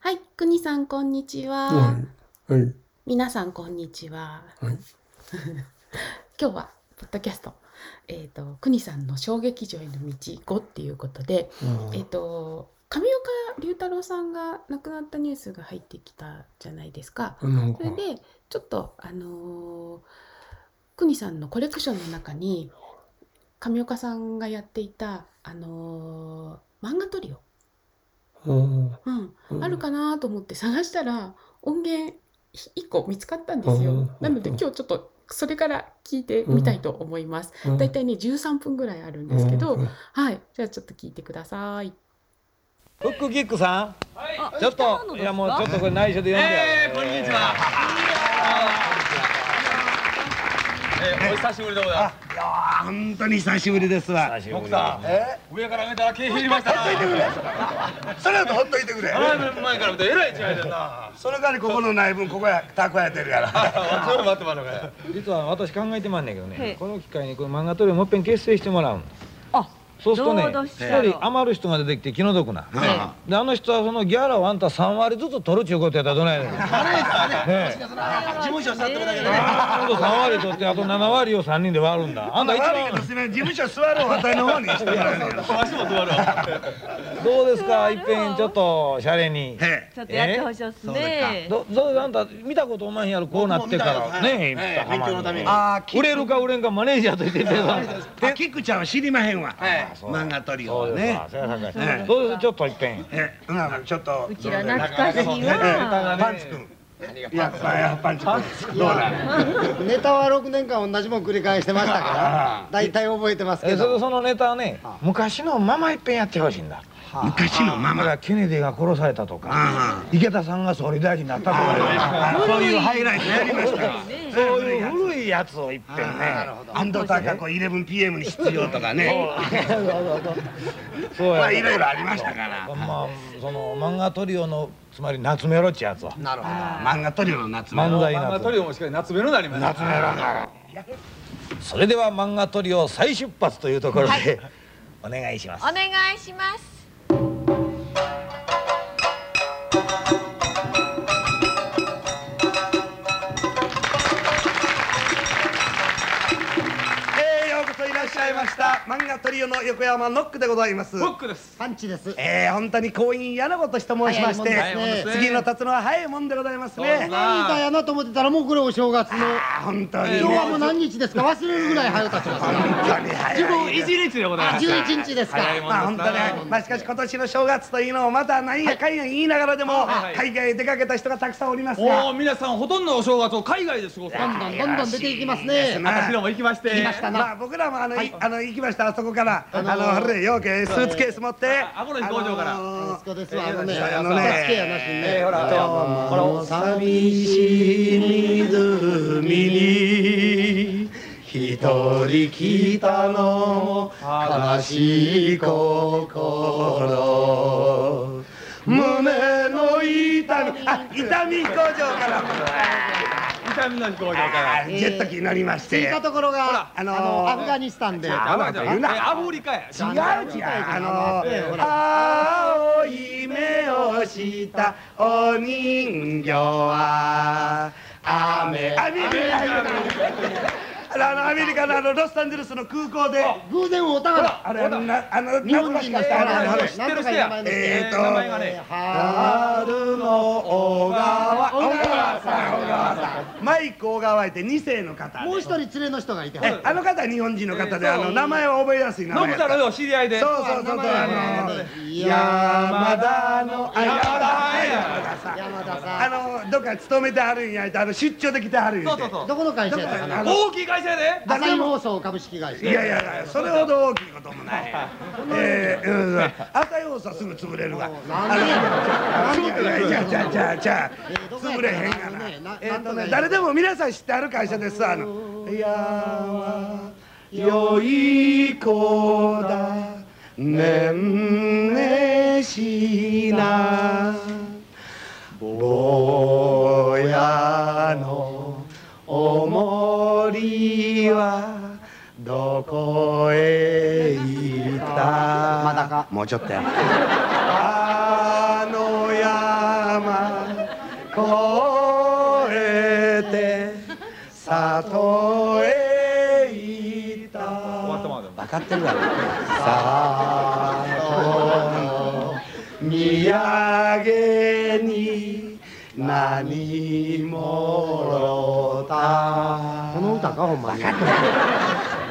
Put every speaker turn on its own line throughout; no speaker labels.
はい、くにさんこんにちは。
はい。
さんこんにちは。
はい。
今日はポッドキャスト、えっ、とくにさんの小劇場への道5っていうことで、えっ、と上岡龍太郎さんが亡くなったニュースが入ってきたじゃないですか。
か
それでちょっとあのー、くにさんのコレクションの中に上岡さんがやっていたあのー、漫画トリオ。
うん。
あるかなと思って探したら音源1個見つかったんですよ。
うん。
なので今日ちょっとそれから聞いてみたいと思います。だいたいね13分ぐらいあるんですけど、
うん。
はい、じゃあちょっと聞いてください。
フックキックさん、ちょっといやもうちょっとこれ内緒で呼んで
えー、こんにちは。お久しぶりでございま
いやー本当に久しぶりですわ
久しぶり
す。さん、上から見たら毛減りましたな。
それだとほっといてくれ
前前から見てえらい違いでんな。
その代わりここのない分ここや蓄えてるから
ちょっと待って待って待って。
実は私考えてまんねんけどねこの機会にこの漫画トリオもう一遍結成してもらうん
あ
そうするとね一人余る人が出てきて気の毒な。
え
であの人はそのギャラをあんた3割ずつ取るっちゅうことやったらどないや
事務所座ってるだけでね。
あと3割取ってあと7割を3人で割るんだ。あんた一番。
事務所座るを私の方にしてもら う。
どうですかいっぺんちょっとシャレに。
へ
ちょっとやってほしいっすね。
どどうあんた見たことおまへんやろこうなってから。ねえ
勉強のために。
あ売れるか売れんかマネージャーと言ってて
キックちゃんは知りまへんわ
そう
漫画トリオ
そうです
はね
かそれは高いうですちょっといっぺん
えうんちょっと。
うちら懐かしい
え
わ。
パンツくんいややパンツくんどうなの
ネタは6年間同じもん繰り返してましたから大体覚えてますけど。
そのネタはね昔のままいっぺんやってほしいんだ
昔のまま
だからケネディが殺されたとか
あ
池田さんが総理大臣になったとか
あそういうハイライトやりました。から
そういう古いやつをいっぺんね
アンドタカコ 11PM に出場とかね。
そう。
まあい
や
ろいろありましたから。
まあその漫画トリオのつまり夏メロっちやつは。
なるほど。
漫画トリオの夏
漫才
漫画
夏
トリオもしっかり夏目のなりました。
夏メロなそれでは漫画トリオ再出発というところでお願いします。
お願いします。
漫画トリオの横山ノックでございます。
フックです。
パンチです。
えー、本当に婚姻嫌なことと申しまして、
ね
次の立つのは早いもんでございます
そう
ね
いたやなと思ってたらもうこれお正月の。
本当に。
今日はもう何日ですか？忘れるぐらい早たちます
本当に早い。
一日でござい
あ
ます。
11日ですか。
早いもん
まあ本当ね、まあしかし今年の正月というのをまた何やかんや言いながらでも
はい。
海外へ出かけた人がたくさんおります
もう
が、
皆さんほとんどのお正月を海外で過ごす。
どんどんどんどん出ていきますね。
私らも行きまして。
来ましたな。
まあ僕らもあの、い。あの行きましたあそこからあのあれようけスーツケース持って。
あこの飛行場から。
あの
息子ですわ。あのね
あの
ほら。ほら
寂しい湖に一人来たの悲しい心。胸の痛みあ痛み飛行場から
痛みの飛行場から。
ジェット機乗りまして。
着いたところが
あの
アフガニスタンで。
アフリカや。
違う違う。あの青い目をしたお人形は雨。アメリカあのアメリカのあのロサンゼルスの空港で。
偶然お互い
あれあのなあの
日本人ですから。
あの
知ってる人や。
えーと春の小川。小川さん小川さん。マイク小川って2世の方で。
もう一人連れの人がいて。
えあの方は日本人の方であの名前は覚えやすい名前
太郎よ知り合いで。
そうそうそうそう。あの山田のあ山田さん。
山田さん。
あのどっか勤めてはるんやいてあの出張で来てはるんやて。
そうそうそう。
どこの会社やったかな。
大きい会社やで？
朝日放送株式会社。
いやいやいやそれほど大きいこともない。えーうん朝日放送はすぐ潰れるわ。
なんでやねん。
じゃあじゃあじゃあじゃあ潰れへんがなえーとね誰でも皆さん知ってある会社です。あのいやは良い子だ。ねんねしなった
まだか
もうちょっとや。あの山越えて里へ行った。分かってるわね里の土産に何もろた。
この歌かほんまに。
でん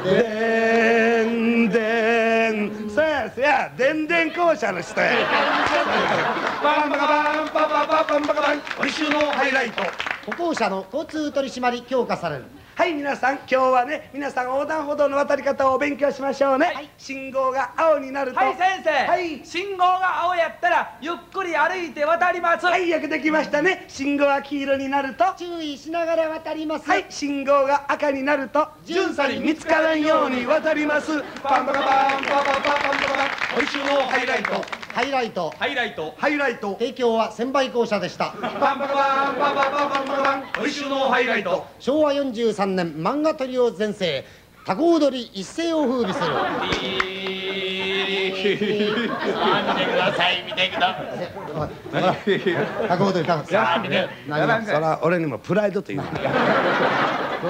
でんそやそや。でんでん校舎の人やバンバカバンパパパパンバカバン今週のハイライト
歩行者の交通取り締まり強化される
はい皆さん今日はね皆さん横断歩道の渡り方をお勉強しましょうね、信号が青になると。
はい先生、
はい。
信号が青やったらゆっくり歩いて渡ります。
はいよくできましたね。信号が黄色になると。
注意しながら渡ります。
はい信号が赤になると。巡査に見つからんように渡ります。パンパカパンパパパパンパパン。今週のハイライト。
ハイライト。
ハイライト。
ハイライト。
提供は千倍校舎でした。
パンパカパンパパパパンパパン。今週のハイライト。
昭和43年漫画トリオ全盛タコ踊り一世を風靡する。
見てください見てくだ
タコ踊りタコ
さい見て。
何が
そら俺にもプライドという。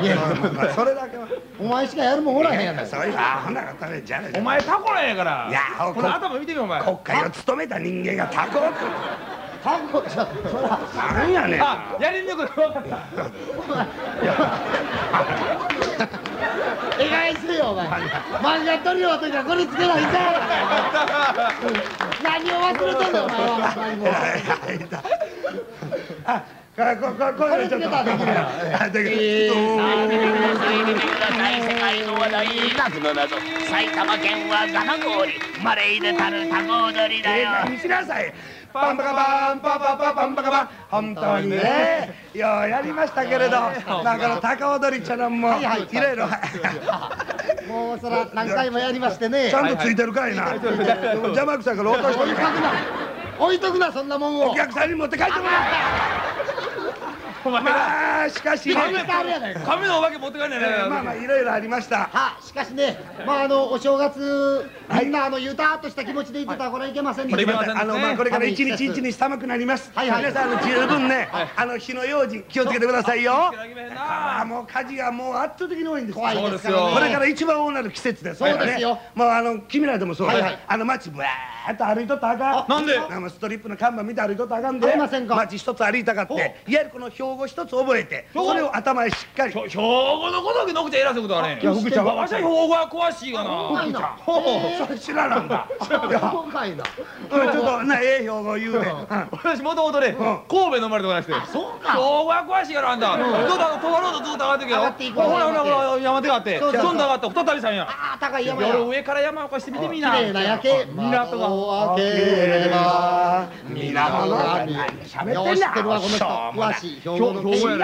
いや
まあそれだけは。
お前しかやるもんおらへんや
そういうアホなことねじゃね
お前タコなんやから。
いや
この頭見てみよお前。
国会を務めた人間がタコを
タコちょそら
なんやねん
あやりにくい分かった
えがいせよお前漫画トリオの時はこれつけないか何を忘れてんだよお前はほんまにもう
あここここ
これつけたらできるやん
あできる
世界の話題夏の謎埼玉県はガナゴーリ生まれ入れたるタコ踊りだよ
にしなさいパンパカパンパパパパンパカパン本当にね。ようやりましたけれどまあこの高踊りちゃのも
はい
ろいろ。
もうそら何回もやりましてね。
ちゃんとついてるかいな。邪魔くさいから落としとけ
置いとくな置いとくなそんなもんを。
お客さんに持って帰ってもら
お前
えまあしかしね。
のお化け持って帰んねん
えーまあまあいろいろありました。
はしかしねまああのお正月みんなあのゆたっとした気持ちでいてたらこれはいけませんでした。
これいけません
あのまあこれから一日一日寒くなります。
はいはい。
皆さんあの十分ね、あの火の用心気をつけてくださいよ。ああもう火事がもう圧倒的に多いんです。
怖いですから
そう
ね
これから一番多なる季節です。
そうですよ。
もうあの君らでもそうだ、
はいはい。
あの街ぶわーっと歩いとったらあかん。
なんで？
あのストリップの看板見て歩いとったらあかんで。
ありませんか？
街一つ歩いたかって、いわゆるこの標語一つ覚えて、それを頭へしっかり。
ひょ兵庫のことだけのくちゃ偉そうことはね
いや福ちゃん。
わしは兵庫は詳しいがな。
怖いな。
ほうそれ知らなんだ。いや、
怖いな。
うんちょっとなええ標語言うで。うん。
私もともとね神戸の生まれとかなくて。
そうか。
兵庫は詳しいからあんた。どうだ東ロードずっと上がってけよ
上がっていく
ほらほらほら山手があって。どんどん上がって再びさんや。
ああ高い山や。
夜上から山を越して見てみな。
綺麗な夜景。
港が。
窓を開ければ
港が
何
喋
よ
ってんな。
う知ってるわこの人詳しい兵庫の
違う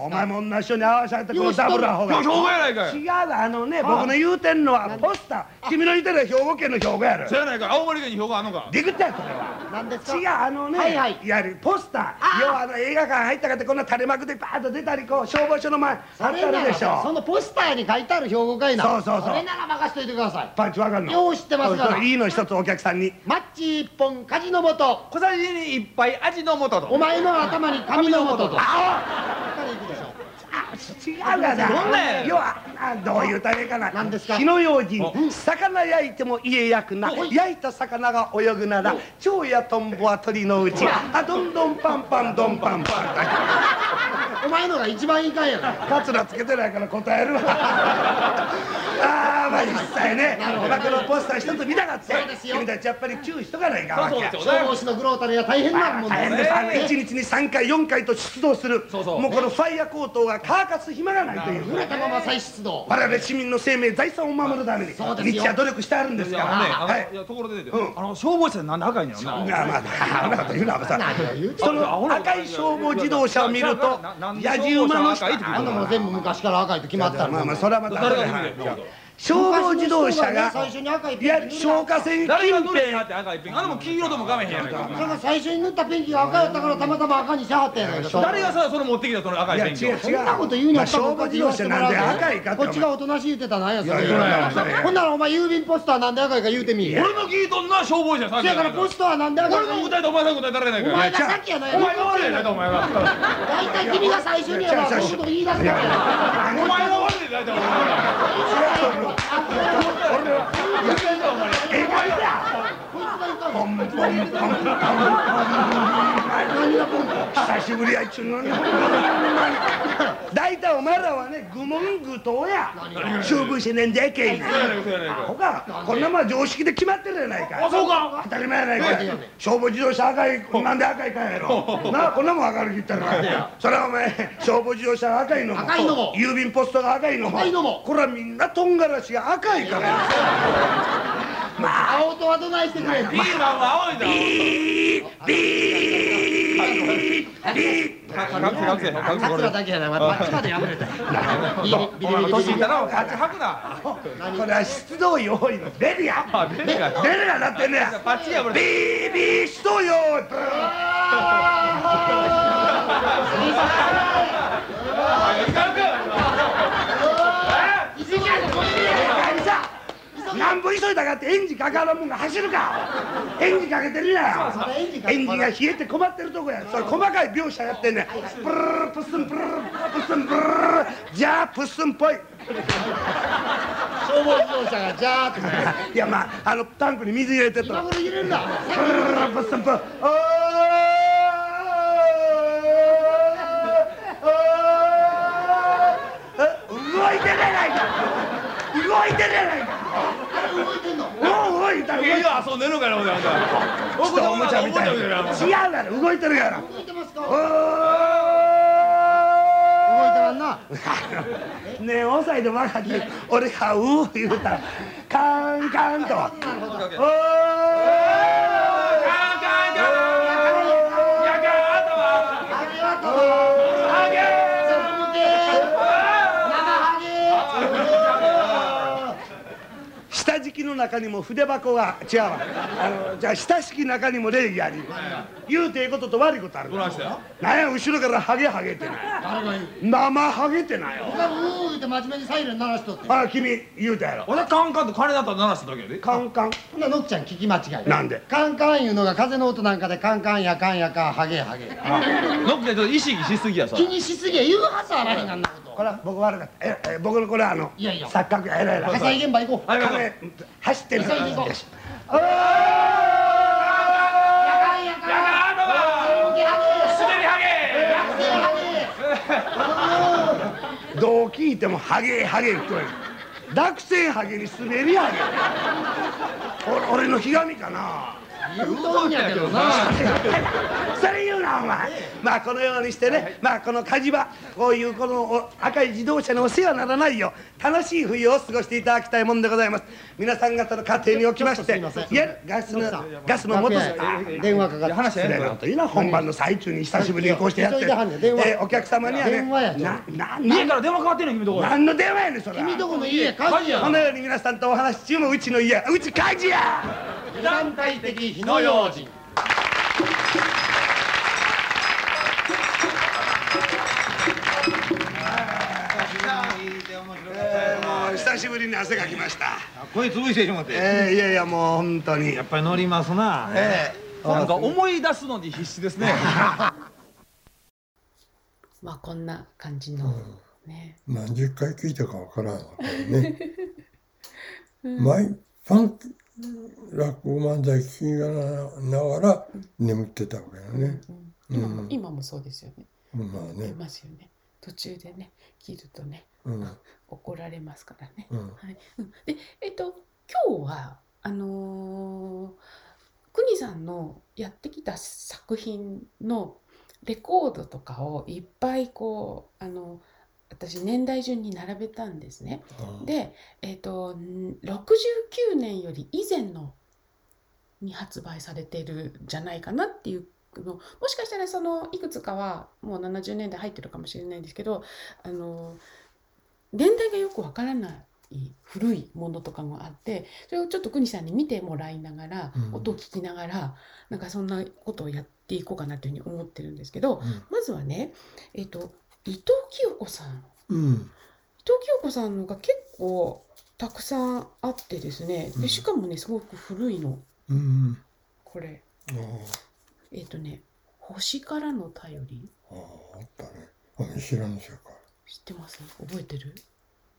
お前も同じ人に合わされてこの。ダブルアホが。
兵庫やないかい。
違うがあのね僕の言うてんのはポスター。君の言うてるのは兵庫県の兵庫やろ
そやないか青森県に兵庫あんのか。
ディグったやそれは。
何ですか？
違うあのね、
はいはい。
やはりポスター。要はあの映画館入ったかってこんな垂れ幕でバーッと出たりこう消防署の前あ
そ
った
れなら
るでしょ。
そのポスターに書いてある兵庫かいな。
そうそうそう。
それなら任しといてください。
パンチわかんの？
よう知ってますから。
いいの一つお客さんに。
マッチ一本火事の素
小さじに一杯味の素と。
お前の頭に紙の素と。
あ
からいくでしょ
違うがな。要はあどういうたらいいかな。
何ですか？
火の用心。魚焼いても家焼くな。焼いた魚が泳ぐなら蝶やトンボは鳥のうち。あどんどんパンパンどんパンパン。
お前のが一番いいかんやない
カツラつけてないから答えるわ。ああまあ実際ねまあこのポスター一つ見たかって
そうですよ。
君たちやっぱり注意しとかないかんわけ。や
そうですよ
消防士のグロータルは大変なもんだ
大変です。あの一日に3回4回と出動する。
そうそう。
もうこのファイヤーコートが乾かす暇がないという。
濡れたまま再出動
我々市民の生命財産を守るために日夜努力してあるんですから
ね。あの
はい。
ところでね
うん。
あの消防車でなんで赤いん。やろな
まあアホなこと言うなさその赤い消防自動車を見ると野じ馬の下
あんなもん全部昔から赤いと決まってたん
まあまあそれはまた消防自動車が
最初に赤い
いや消火栓近辺
やって赤いペンあれも黄色でも画面へんやないか。
それが最初に塗ったペンキが赤やったからたまたま赤にしはったやないか
誰がさそれ持ってきたその赤
い
ペンキを？
違う
そんなこと言うんやったら
まあ消防自動車なんで赤いか
こっちがおとなしい言ってたなんやそれほんならお前郵便ポストはなんで赤いか言うてみ
俺の聞いとんな消防車さっき
そやからポストはなんで赤い
俺
か
の答えてお前。さん答えたられないか
お前がさっきやない
お前が悪いやないかお前が
大体君が最初にやなそういうこと言い出すからや
お前が悪いやないかお前が
ポンポンポンポンポン久しぶりやっちゅうのに。大体お前らはね愚問愚答や。勝負しねんじゃいけんほか。こんなもんは常識で決まってるやないか当たり前やないか消防自動車赤いなんで赤いかやろ。なあこんなもん赤い言ったら。それはお前消防自動車が赤いのも。郵便ポストが赤いのも。これはみんなとんがらしが赤いからや
青とはどないしてくれ
ピーマンは青いだろ
ビービービー
隠せ隠せ隠せこれ
だけやないお前パチまで破れたビリビリビリ
年いったらあっち吐くな
これは出動用意のベルや
あベルが
ベルがなってんねや
パッチ破れ
ビービー出動用ブーさなんぼ急いだかってエンジンかからんもんが走るか。エンジンかけてるやん。エンジンが冷えて困ってるとこや。それ細かい描写やってんねん。プルルプスンプルルプスンプルルじゃあプスンっぽい
消防自動車がジャーって
いやまああのタンクに水入れてと
今頃入れるんだ
プルルプスンプルルお動いてるやないか動いてるやないかおお動いた動いた
いや遊んでるのかよお前あんた
ちょっとおもちゃみたい
な
違うやろ動いてるやろ
動いてますか
お
動いてらんな
ねえ5歳の若き俺がうー言うたらカンカンとおー中にも筆箱が違うわ。あのじゃあ下敷きの中にも礼儀あり。言うてええことと悪いことある
どないしたよ
なんや後ろからハゲハゲってない。生ハゲってないよ
僕はうー言って真面目にサイレン鳴らしとって。
あ君言うたやろ。
俺カンカンと金だったら鳴らしただけやで。
カンカン？
ほんならのっちゃん聞き間違い
なんで？
カンカンいうのが風の音なんかでカンカンやかんやかんハゲハゲ。
ノックでちょっと意識しすぎやさ。
気にしすぎや。言うはずあらへんあんなこと
これは僕悪かった。ええ僕のこれはあの
いやいや。
錯覚や。えらいな
火災現場行こう。
走ってる。
急いで行こう。
どう聞いてもハゲハゲって言われるハゲに滑りハゲ。俺俺のひがみかな。
ゲ言うとんやけどな。
それ言うなお前。まあこのようにしてね。まあこの火事場。こういうこのお赤い自動車にお世話にならないよ。う楽しい冬を過ごしていただきたいもんでございます。皆さん方の家庭におきまして
い
やガスのガスの元
電話かかって
話
失礼なこと言うな本番の最中に久しぶりにこうしてやって。えーお客様にはね。
家から電話かかってんの君とこ
何の電話やねんそれ
君とこの家火事や
このように皆さんとお話し中もうちの家。うち火事や。
団体的火の用心
久しぶりに汗かきました。
声潰してしまって。
えーいやいやもう本当に。
やっぱり乗りますな。ええなんか思い出すのに必死ですね。
まあこんな感じの。ね。
何十回聞いたかわからんわこれね。毎晩落語漫才聞きながら眠ってたわけよね。
今も今もそうですよね。
まあ
い
ね。
ますよね。途中でね切るとね
うん
怒られますからね。
うん
はい。うんでえっと今日はあのー、国さんのやってきた作品のレコードとかをいっぱいこうあの私年代順に並べたんですね。
あ
で、えっとん69年より以前のに発売されてるんじゃないかなっていうのもしかしたらそのいくつかはもう70年代入ってるかもしれないんですけどあの年代がよくわからないい古いものとかもあってそれをちょっと国さんに見てもらいながら、
うん。
音を聞きながらなんかそんなことをやっていこうかなというふうに思ってるんですけど、
うん。
まずはね、えっと伊藤清子さん。
うん。
伊藤清子さんのが結構たくさんあってですね。
うん。
でしかもねすごく古いの。
うん
これ。
あ
えっ、とね「星からの便り。
ああああったね。あ知らん世界」
知ってます？覚えてる？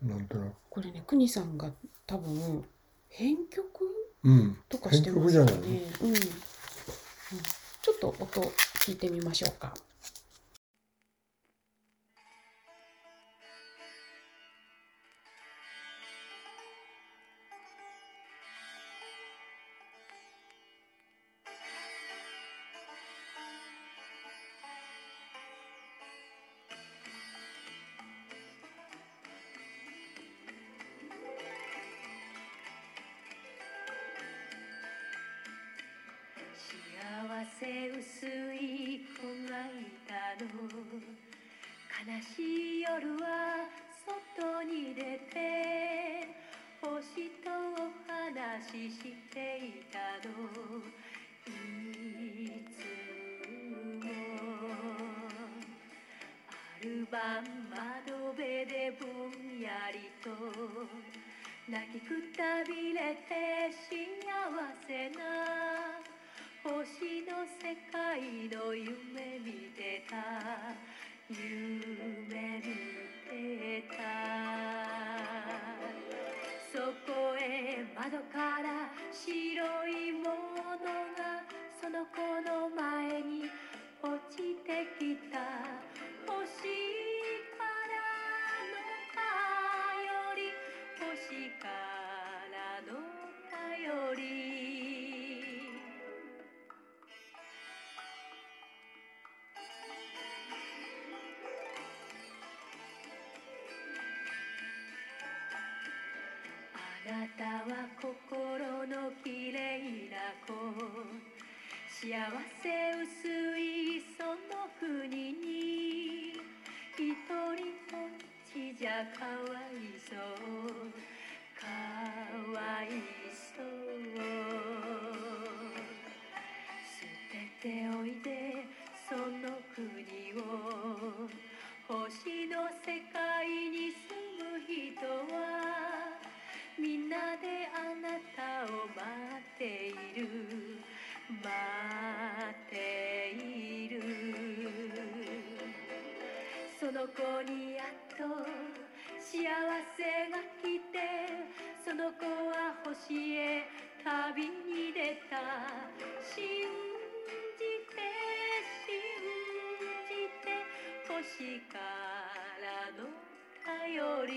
なんとなく。
これね国さんが多分編曲
うん。
とかしてますよね。うん、うん。ちょっと音聞いてみましょうか。
薄い子がいたの悲しい夜は外に出て星とお話ししていたのいつもある晩窓辺でぼんやりと泣きくたびれて幸せな星の世界の夢見てた。夢見てた。そこへ窓から白いものがその子の前に落ちてきた。星たは心のきれいな子。幸せ薄いその国に。一人ぼっちじゃかわいそう。の子にやっと幸せが来てその子は星へ旅に出た。信じて信じて星からの頼り。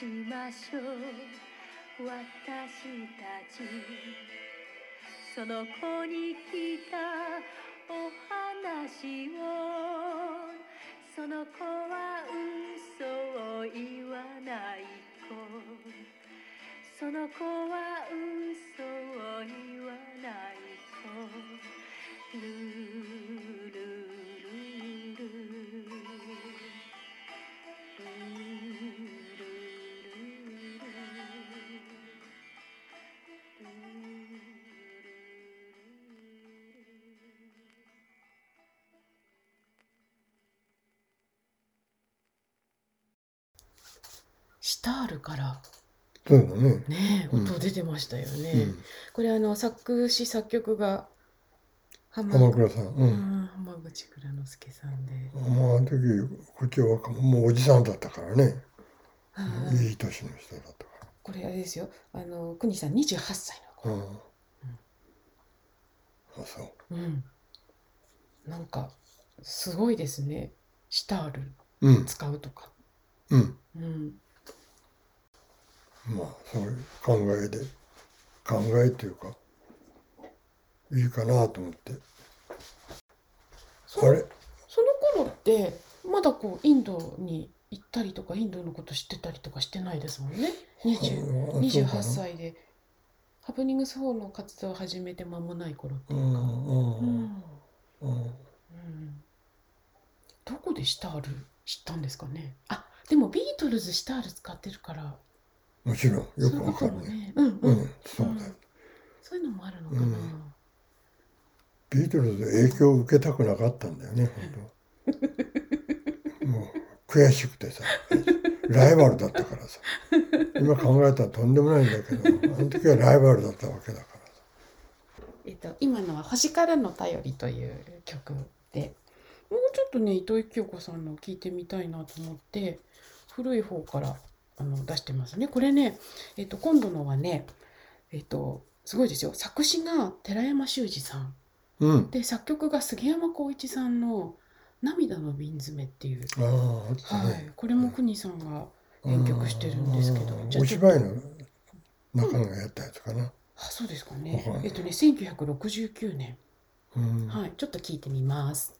信じましょう。私たちその子に来たお話をその子は嘘を言わない子その子
タールから。
そうだね。
ね
うん。
音出てましたよね。
うん。
これあの作詞作曲が浜
浜倉さん。う
うんん浜口倉之介さんで。
まああの時こっちはもうおじさんだったからね。
はい
いい年の人だったか
これあれですよ。あの国さん28歳の
らうん。あそう。
うん。なんかすごいですね。シタール
うん。
使うとか。
うん。
うん。
まあそういう考えで考えっていうかいいかなと思って。
そ
あれ？
その頃ってまだこうインドに行ったりとかインドのこと知ってたりとかしてないですもんね。20
あそうかな
？28歳で。ハプニングス4の活動を始めて間もない頃って
う
いうか、
んうん
うん。
うん。
うん。どこでシタール知ったんですかね。あでもビートルズシタール使ってるから
もちろんよくわかるね。
うん
う
うん、
ん、そうだよ。
そういうのもあるのかな、
うんビートルズ影響を受けたくなかったんだよね、本当。もう悔しくてさ、ライバルだったからさ。今考えたらとんでもないんだけど、あの時はライバルだったわけだからさ。
えっと、今のは「星からの便り」という曲でもうちょっとね糸井清子さんの聞いてみたいなと思って古い方からあの出してますね。これね、えっと、今度のはねえっとすごいですよ。作詞が寺山修司さん。
うん。
で作曲が杉山浩一さんの「涙の瓶詰め」っていう、
あ
は
ね。
い、これも国さんが編曲してるんですけど。
お芝居の中がやったやつかな。
あそうですか
わ
ねえっとね1969年。
うん。
はい。ちょっと聞いてみます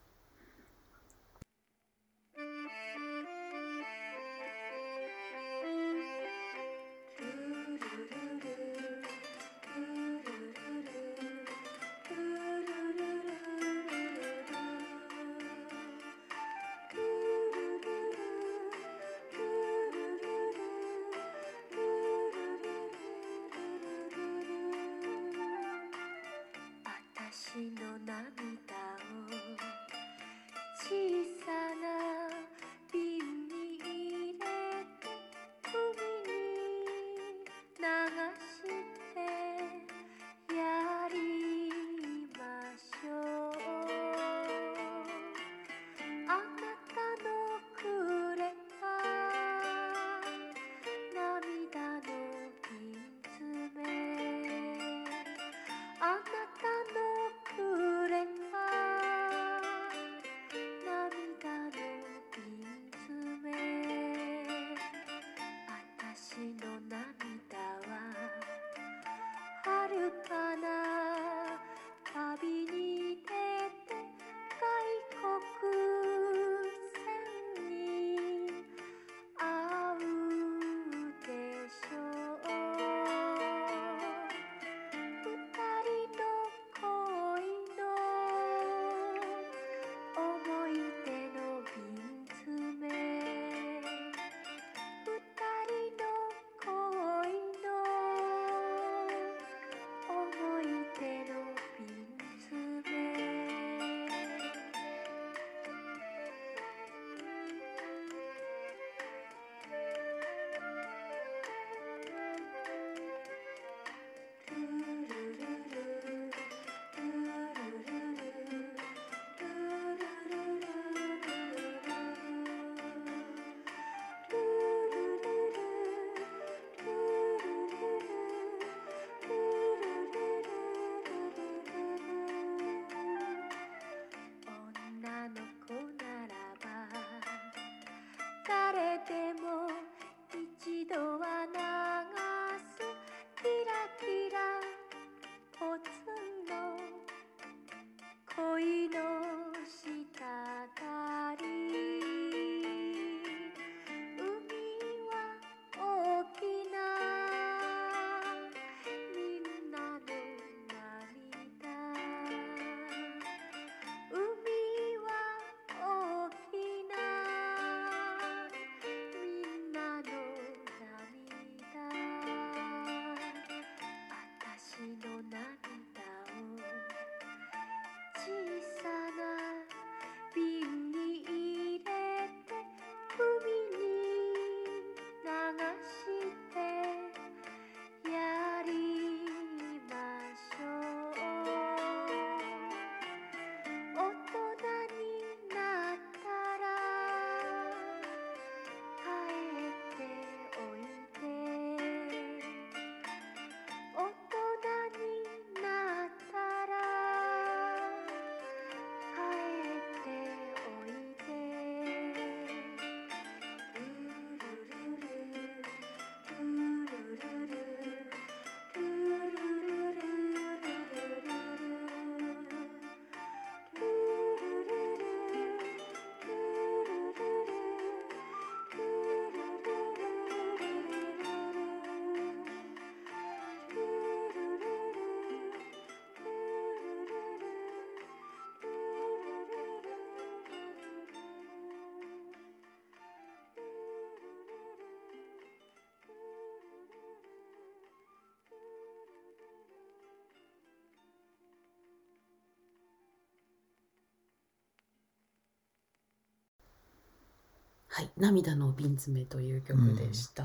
はい「涙の瓶詰め」という曲でした、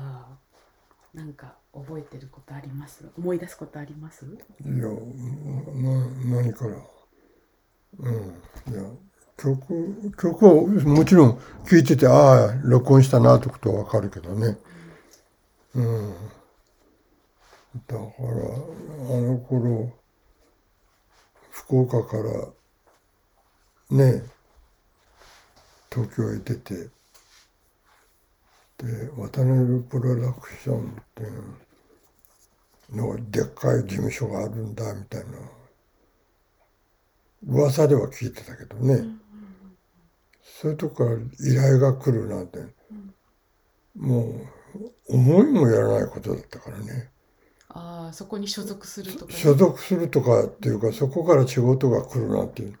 うん、なんか覚えてることあります？思い出すことあります？
いやな何から？うん。いや曲曲をもちろん聞いててああ録音したなってことはわかるけどね。うん。だからあの頃福岡からね東京へ出てで渡辺プロダクションっていうのでっかい事務所があるんだみたいな。噂では聞いてたけどね、そういうとこから依頼が来るなんて、もう思いもやらないことだったからね。
あそこに所属するとか、
所属するとかっていうかそこから仕事が来るなんていう、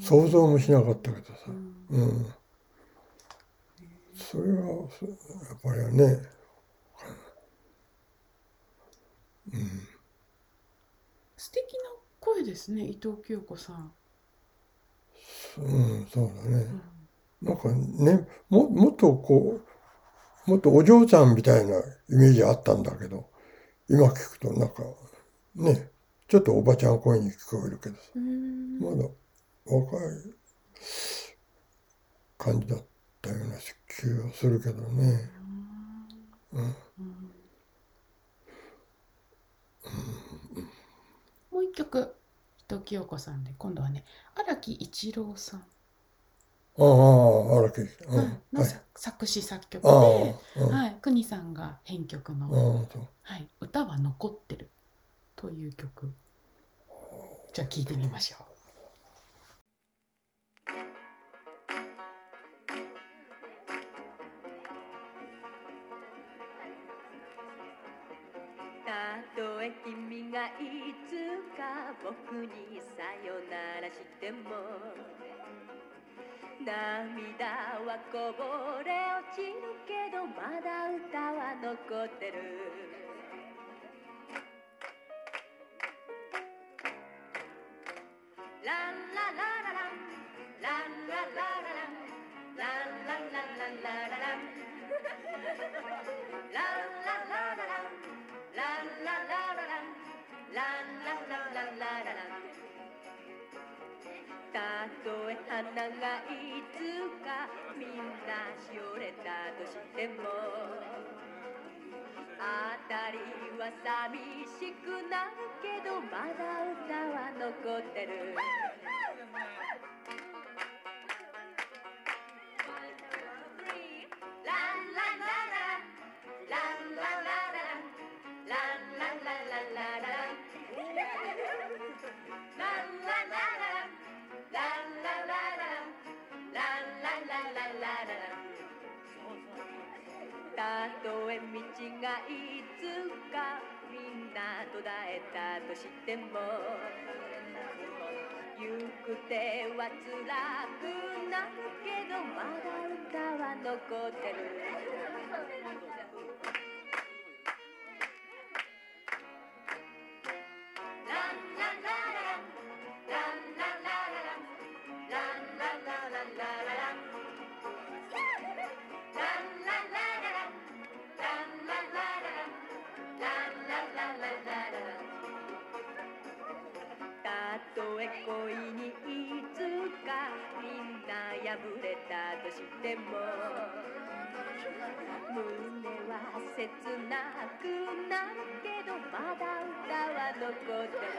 想像もしなかったけどさ。
うん。
それはやっぱりね、うん、
素敵な声ですね伊藤清子さん。
うんそうだね。
うん、
なんかねももっとこうもっとお嬢ちゃんみたいなイメージあったんだけど今聞くとなんかねちょっとおばちゃん声に聞こえるけどまだ若い感じだった。ったような気はするけどね。うん、
もう一曲人清子さんで今度はね荒木一郎さん。
ああ荒木、うん、
の、
はい、
作詞作曲で、
うん、
はい。邦さんが編曲の、はい、歌は残ってるという曲。じゃあ聴いてみましょう。
いつか僕にさよならしても涙はこぼれ落ちるけどまだ歌は残ってる「ランラララランランラララランランララララララン。ランラ花がいつかみんなしおれたとしてもあたりは寂しくなるけどまだ歌は残ってる。たとしても行く手は辛くなるけどまだ歌は残ってる。こって。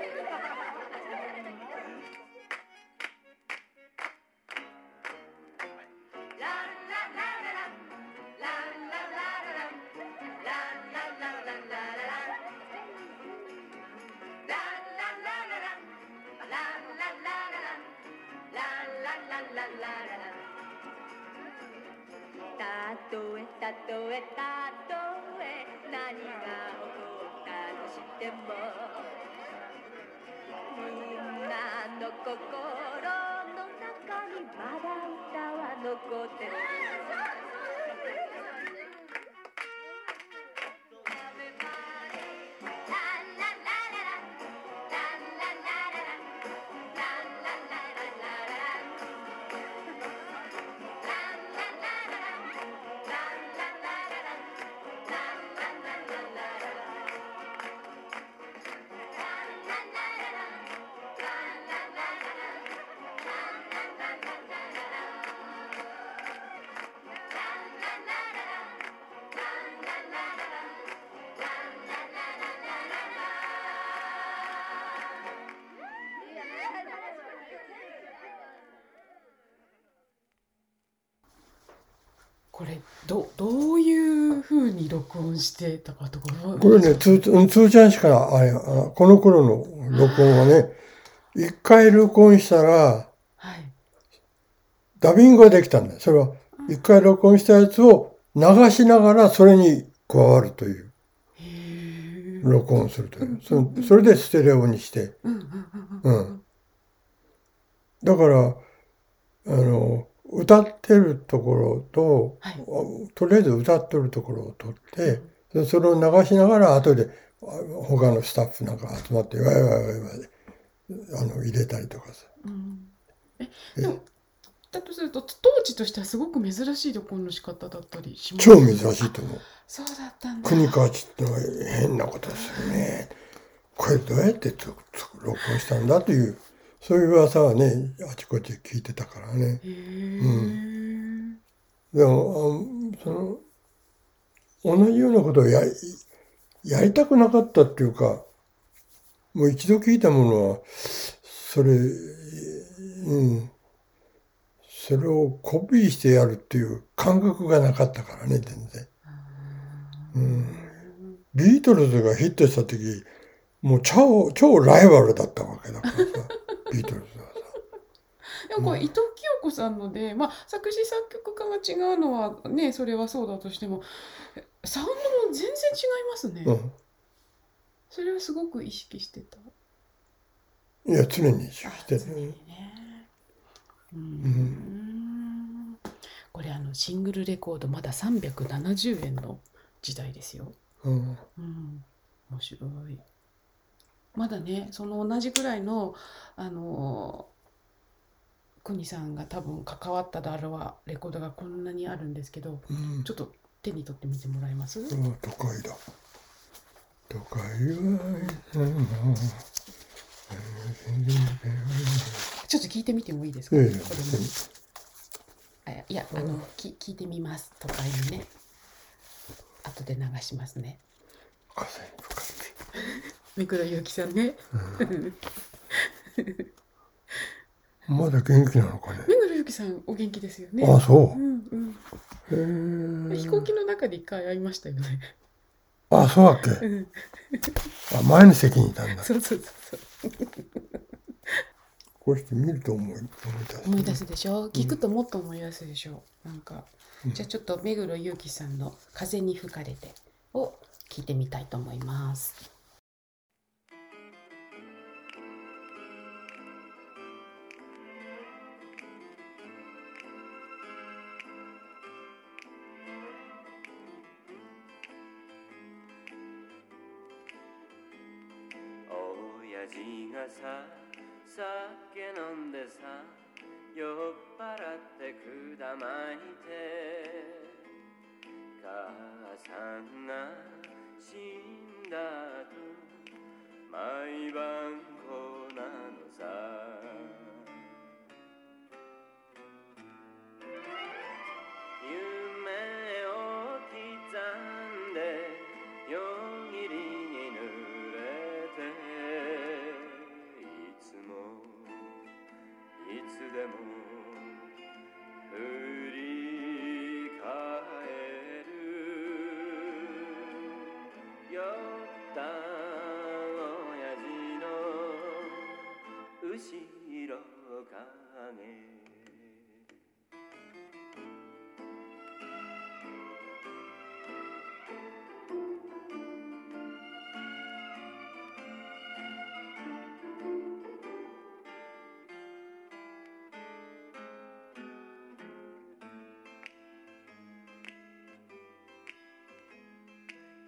たとえたとえたとえ。何が起こったとしても。心の中にまだ歌は残ってる。
これどどういうふうに録音してたかとか
これね、つーちゃんしか、あれ、あこの頃の録音はね、一回録音したら、
はい
ダビングができたんだよ。それは、一回録音したやつを流しながらそれに加わるという、録音するという。そそれでステレオにして。
うん。
だから、あの、歌ってるところと、
はい
とりあえず歌ってるところを撮って、でそれを流しながら後であ他のスタッフなんか集まってわいわいわいわいあの入れたりとかさ。
うんえでもだとすると当時としてはすごく珍しい録音の仕方だったりします？
超珍しいと思う。
そうだったんだ
国川ちってのは変なことするね。これどうやって録音したんだという、そういう噂はね、あちこちで聞いてたからね。
へえ、
でも、あその、同じようなことをややりたくなかったっていうか、もう一度聞いたものは、それ、うん、それをコピーしてやるっていう感覚がなかったからね、全然。うん、ビートルズがヒットした時、もう超、超ライバルだったわけだからさ、ビートルズはさ。
でもこれ伊藤清子さんので、まあ、作詞作曲家が違うのはねそれはそうだとしてもサウンドも全然違いますね、
うん。
それはすごく意識してた。
いや、常に意識してる。
ね。うーん。これあのシングルレコードまだ370円の時代ですよ。
うん。
うん。面白いまだねその同じぐらいのあの国さんが多分関わっただろうはレコードがこんなにあるんですけど
うん。
ちょっと手に取ってみてもらえます、
うん都会だ。都会は、
ちょっと聞いてみてもいいですか、
ええ。
これもあいやあのき聞いてみます都会にね。後で流しますね
風に吹かれて
目黒祐樹さんね
まだ元気なのかね。
目黒祐樹さんお元気ですよね
あ、そうう。
ん
へ
うん
え。
飛行機の中で一回会いましたよね
あ、そうだっけ。
うん
あ、前の席にいたんだ。
そうそうそうそう
こうして見ると思い思い出す。
思い出すでしょ？聞くともっと思い出すでしょ？なんか、じゃあちょっと目黒祐樹さんの「風に吹かれて」を聞いてみたいと思います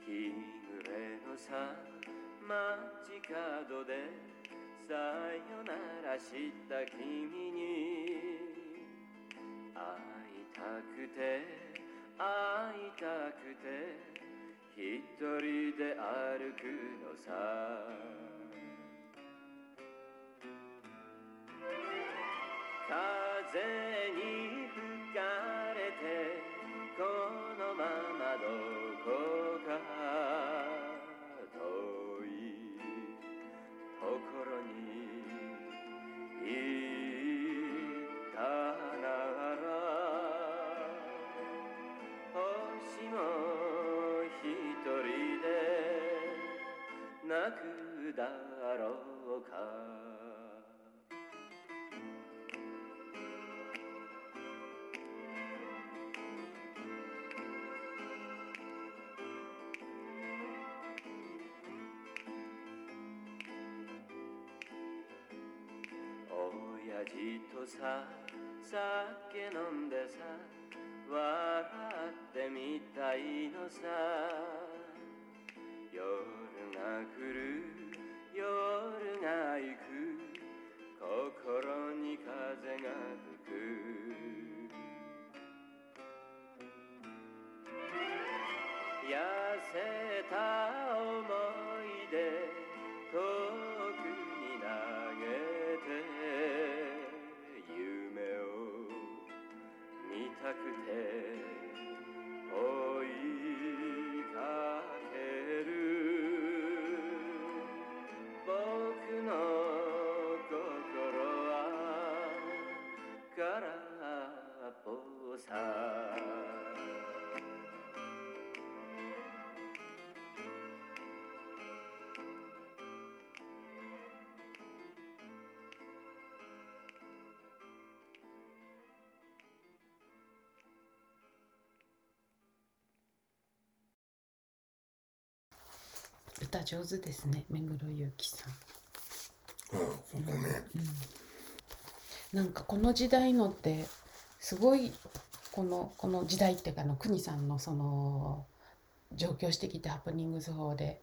日暮れのさ街角でさよならした君に会いたくて会いたくて一人で歩くのさ。風にくだろうか。親父とさ酒飲んでさ笑ってみたいのさ。来る。夜が行く。心に風が
上手ですね目黒祐樹さん。
うんそうだね
なんかこの時代のってすごいこのこの時代っていうかあの国さんのその上京してきてハプニングス法で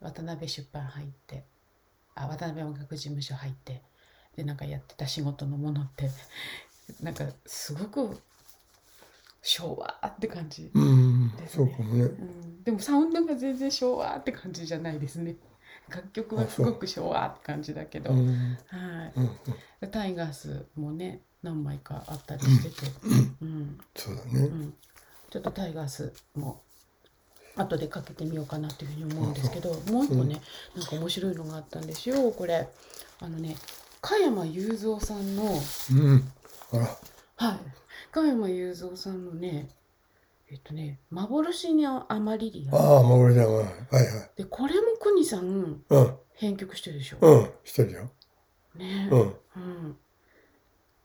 渡辺出版入ってあ渡辺音楽事務所入ってでなんかやってた仕事のものってなんかすごく昭和って感じ、
うん
ですね。
そうかもね。
うん、でもサウンドが全然昭和って感じじゃないですね。楽曲はすごく昭和って感じだけど、
う。ん
はい、タイガースもね何枚かあったりしてて、うん。
そうだね。
うん、ちょっとタイガースも後でかけてみようかなというふうに思うんですけどもう一個ね、なんか面白いのがあったんですよ。これあのね加山雄三さんの
うん。あら。
はい。加山雄三さんのねえっとね「幻にアマリリア
ああ守り。だはいはい」
でこれも国さん
うん。
編曲してるでしょ、
うん。してるよ。
ね。
うん。
うん。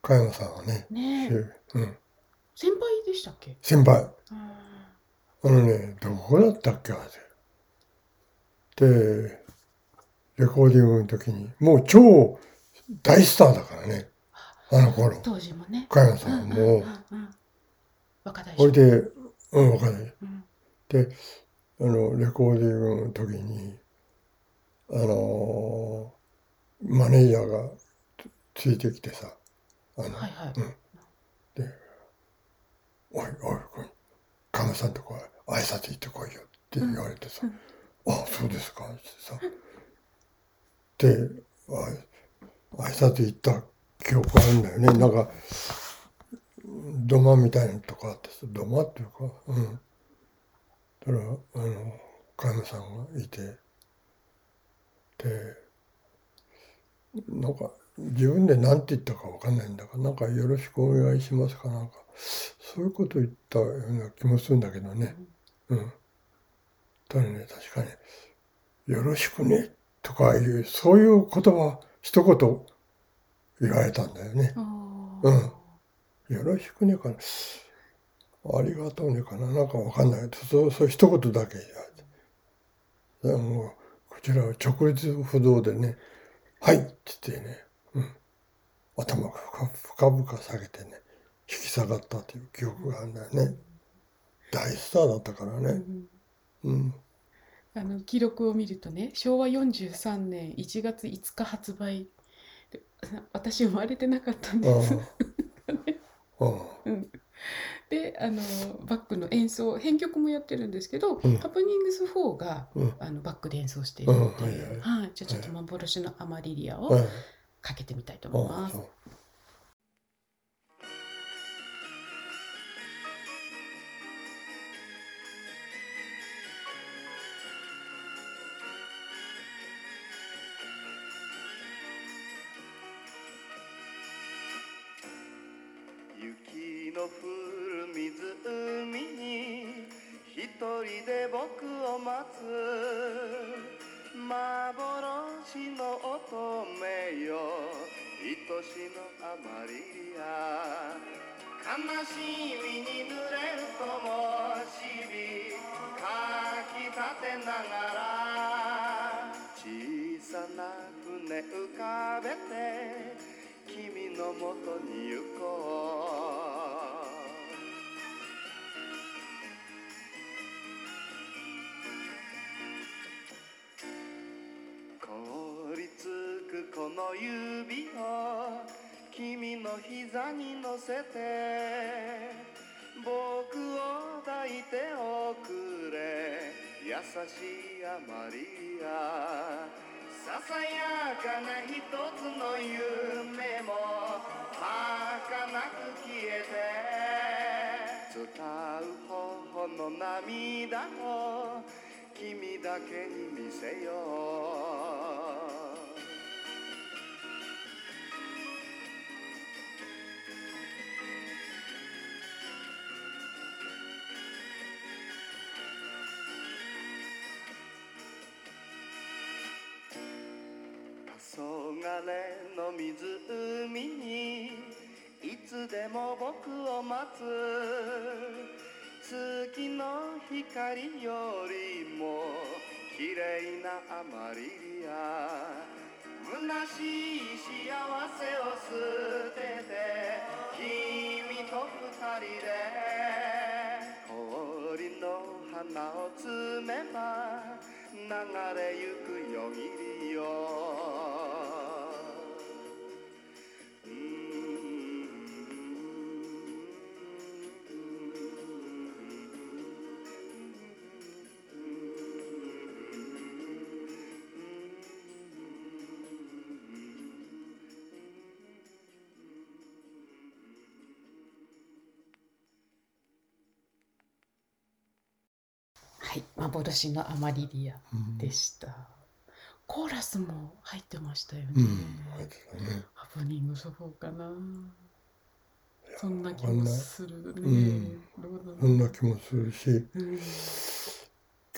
加山さんはね
ね。
うん。
先輩でしたっけ？
先輩。
あ
あのねどこだったっけあれ。でレコーディングの時にもう超大スターだからね。あの頃。
ー当時もね。
加山さんはも。う
うんうん若大将。
それでうんわかる
うん。
であのレコーディングの時にあのマネージャーがつついてきてさあの、
はいはい。
うん、で「おいおいおいカムさんとこ挨拶行ってこいよ」って言われてさ「あそうですか」ってさ。であ挨拶行った記憶あるんだよね。なんか土間みたいなとこあってさ土間っていうかうん。だからあの加山さんがいてでなんか自分で何て言ったか分かんないんだからなんかよろしくお願いしますかなんかそういうこと言ったような気もするんだけどね。うん。ただね確かに「よろしくね」とかいうそういう言葉一言言われたんだよね。うんよろしくねかな。ありがとうねかな。なんかわかんない。けどそうそう一言だけ言われてでもうこちらは直立不動でね「はい」って言ってね、うん、頭が深々下げてね。引き下がったという記憶があるんだよね。大スターだったからね。うん。
あの記録を見るとね昭和43年1月5日発売。で私生まれてなかったんです。うん、であのバックの演奏編曲もやってるんですけど、
うん。
ハプニングス4が、
うん。
あのバックで演奏しているっていう、
うん。はいはい
はい。じゃあちょっと幻のアマリリアを
はい
かけてみたいと思います。
ああ
降る湖に一人で僕を待つ
幻の乙女よ。愛しのアマリア悲しみに濡れるともしびかき立てながら小さな船浮かべて君のもとに行こう。の指を君の膝に乗せて僕を抱いておくれ。優しいアマリア。ささやかな一つの夢も儚く消えて。伝う頬の涙を君だけに見せよう。黄昏の湖にいつでも僕を待つ月の光よりも綺麗なアマリリア虚しい幸せを捨てて君と二人で氷の花を摘めば流れゆくよぎりよ
はい、幻のアマリリアでした。コーラスも入ってましたよね。
うん。
ハプニングそこかな。そんな気もするね。
うん。そんな気もするし。
うん。
結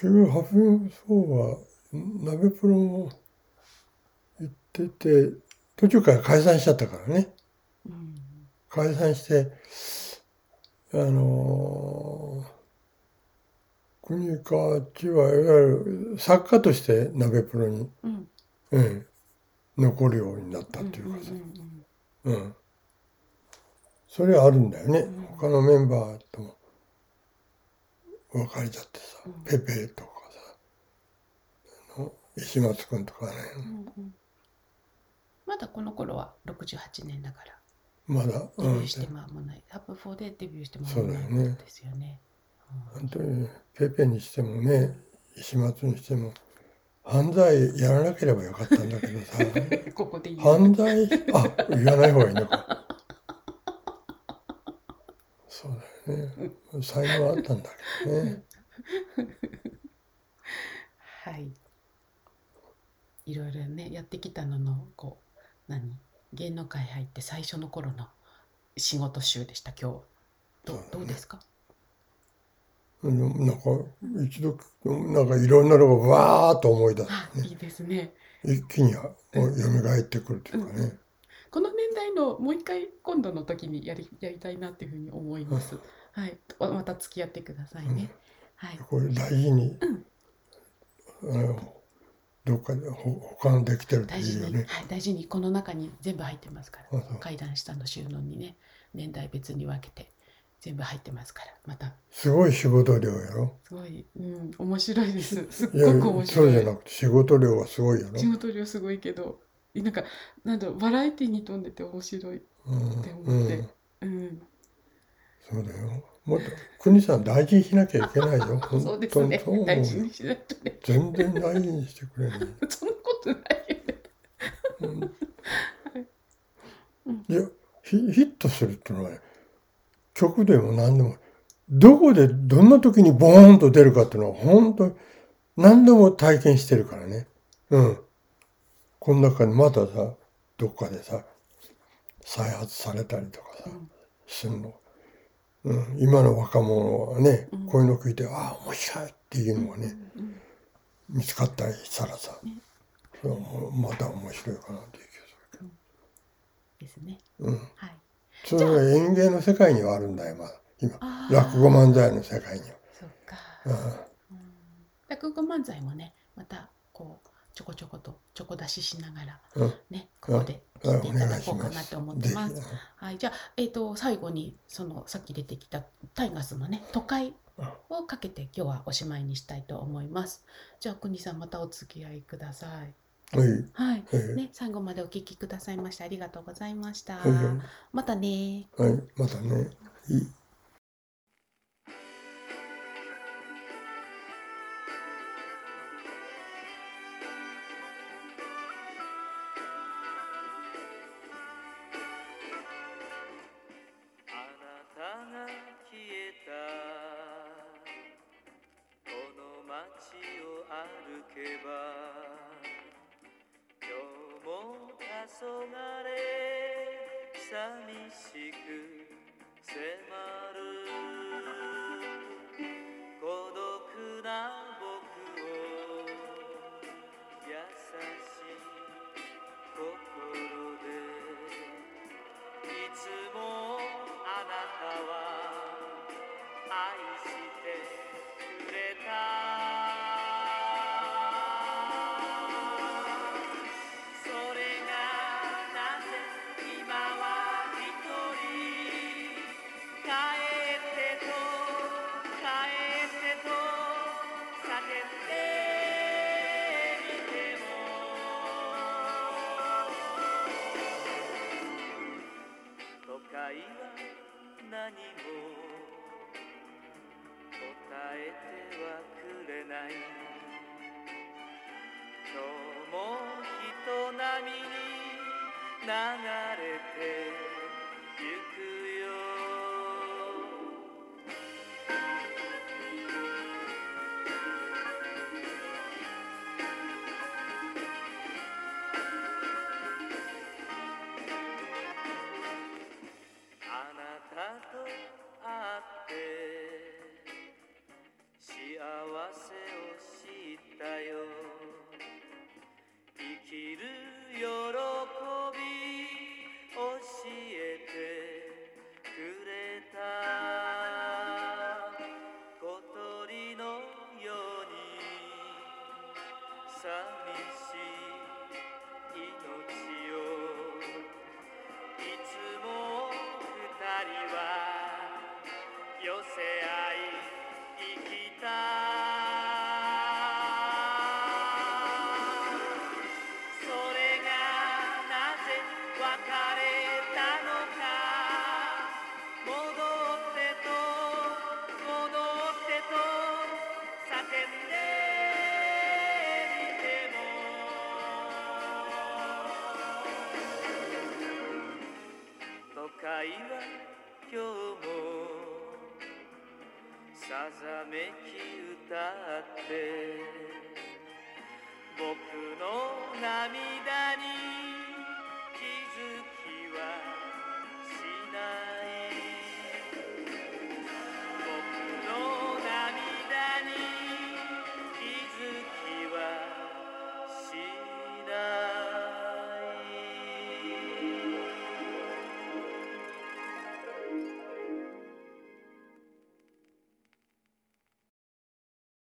局ハプニング4は鍋プロも行ってて途中から解散しちゃったからね。
うん。
解散してあのー国川っちはいわゆる作家として鍋プロに、
うん。
うん、残るようになったっていうかさ、
うん
うん、それはあるんだよね、他のメンバーとも。別れちゃってさ、ペペとかさ。石松君とかね、
うんうん。まだこの頃は68年だから。
まだ、
デ
うん。
ビューして間もない。ハプ4でデビューして間もない
だよね
ですよね。
本当にペペにしてもね石松にしても犯罪やらなければよかったんだけどさ。犯罪？あ言わない方がいいのか。そうだよね。才能あったんだけどね。
はい。いろいろねやってきたののこう何？芸能界入って最初の頃の仕事集でした今日。どうどうですか？
うんなんか一度なんかいろんなのがわーっと思い出す
あいいですね。
一気にはもう蘇ってくるというかね、
この年代のもう一回今度の時にやりやりたいなっていうふうに思います。はい。また付き合ってくださいね。はい。
これ大事に、あのどっかでほ他のできてると
大事に、
いいよね。
はい、大事にこの中に全部入ってますから階段下の収納にね年代別に分けて全部入ってますからまた。
すごい仕事量やろ。
すごい、うん、面白いです。すっごく面白い。
そうじゃなくて仕事量がすごいやろ。
仕事量すごいけどなんかなんだバラエティに富んでて面白いって
うん、
思って。
うん、
うん、
そうだよ。もっと国さん大事にしなきゃいけないよ。
そうですね。大事にしないとね
全然大事にしてくれない。
そんなことないよね。
いやヒヒットするってのはね曲でも何でも。どこでどんな時にボーンと出るかっていうのは本当に何度も体験してるからね。うん。この中にまたさどっかでさ再発されたりとかさ、するの、うん、今の若者はね、こういうの聞いてああ面白いっていうのはね、見つかったりしたらさ、それまた面白いかなっていう気が
ですね。
する。うん。
はい。
それが演芸の世界にはあるんだよ、まだ今
あ。ー
落語漫才の世界には。
そっか。
うん
落語漫才もね、またこうちょこちょことちょこ出ししながら
うん
ね、ここで
うん
聞いていただこうかなと思ってます。
ぜひ
はい、じゃあえっ、と最後にそのさっき出てきたタイガースのね都会をかけて今日はおしまいにしたいと思います。じゃあ国さんまたお付き合いください。
はい。
はい、
はい
ね最後までお聞きくださいましてありがとうございました。
はいはい
またね。
はい、またね。いい
寂しく